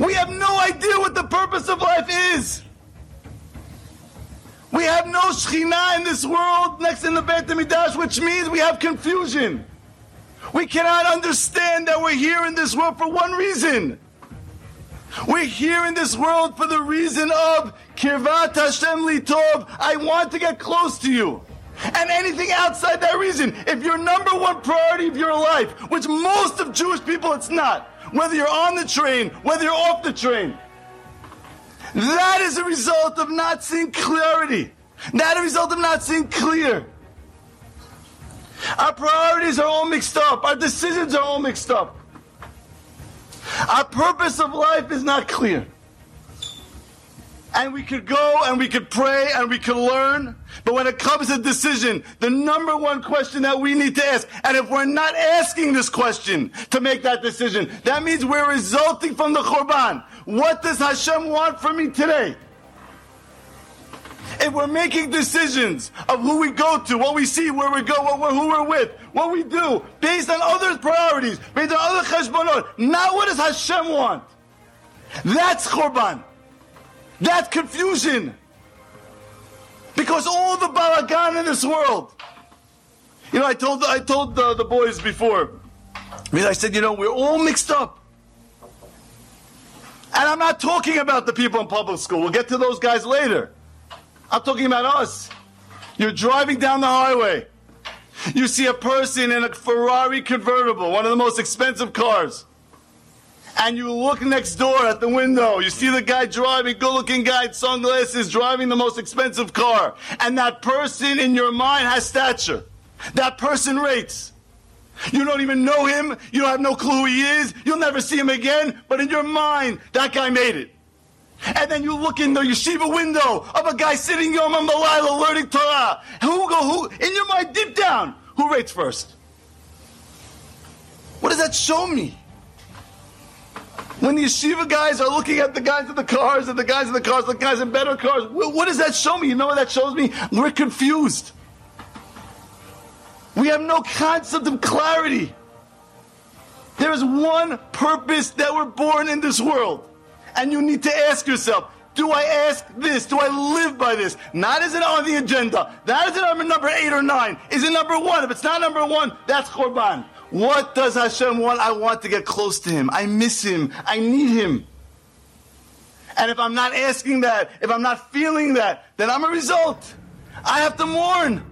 We have no idea what the purpose of life is. We have no Shekhinah in this world next in the Beit HaMikdash, which means we have confusion. We cannot understand that we're here in this world for one reason. We're here in this world for the reason of Kirvat Hashem Litov. I want to get close to you. And anything outside that reason, if your number one priority of your life, which most of Jewish people it's not, whether you're on the train, whether you're off the train, that is a result of not seeing clarity. That is a result of not seeing clear. Our priorities are all mixed up. Our decisions are all mixed up. Our purpose of life is not clear. And we could go and we could pray and we could learn. But when it comes to decision, the number one question that we need to ask, and if we're not asking this question to make that decision, that means we're resulting from the Khurban. What does Hashem want from me today? If we're making decisions of who we go to, what we see, where we go, what we're, who we're with, what we do, based on others' priorities, based on other cheshbonot, not what does Hashem want. That's Khurban. That's confusion. Because all the balagan in this world. You know, I told I told the, the boys before. I said, you know, we're all mixed up. And I'm not talking about the people in public school. We'll get to those guys later. I'm talking about us. You're driving down the highway. You see a person in a Ferrari convertible, one of the most expensive cars. And you look next door at the window. You see the guy driving, good looking guy, sunglasses, driving the most expensive car. And that person in your mind has stature. That person rates. You don't even know him. You don't have no clue who he is. You'll never see him again. But in your mind, that guy made it. And then you look in the yeshiva window of a guy sitting Yom Malayla learning Torah. Who go, who, in your mind, deep down, who rates first? What does that show me? When the yeshiva guys are looking at the guys in the cars and the guys in the cars, the guys in better cars, what does that show me? You know what that shows me? We're confused. We have no concept of clarity. There is one purpose that we're born in this world. And you need to ask yourself, do I ask this? Do I live by this? Not is it on the agenda. That is it number eight or nine. Is it number one? If it's not number one, that's Khurban. What does Hashem want? I want to get close to Him. I miss Him. I need Him. And if I'm not asking that, if I'm not feeling that, then I'm a result. I have to mourn.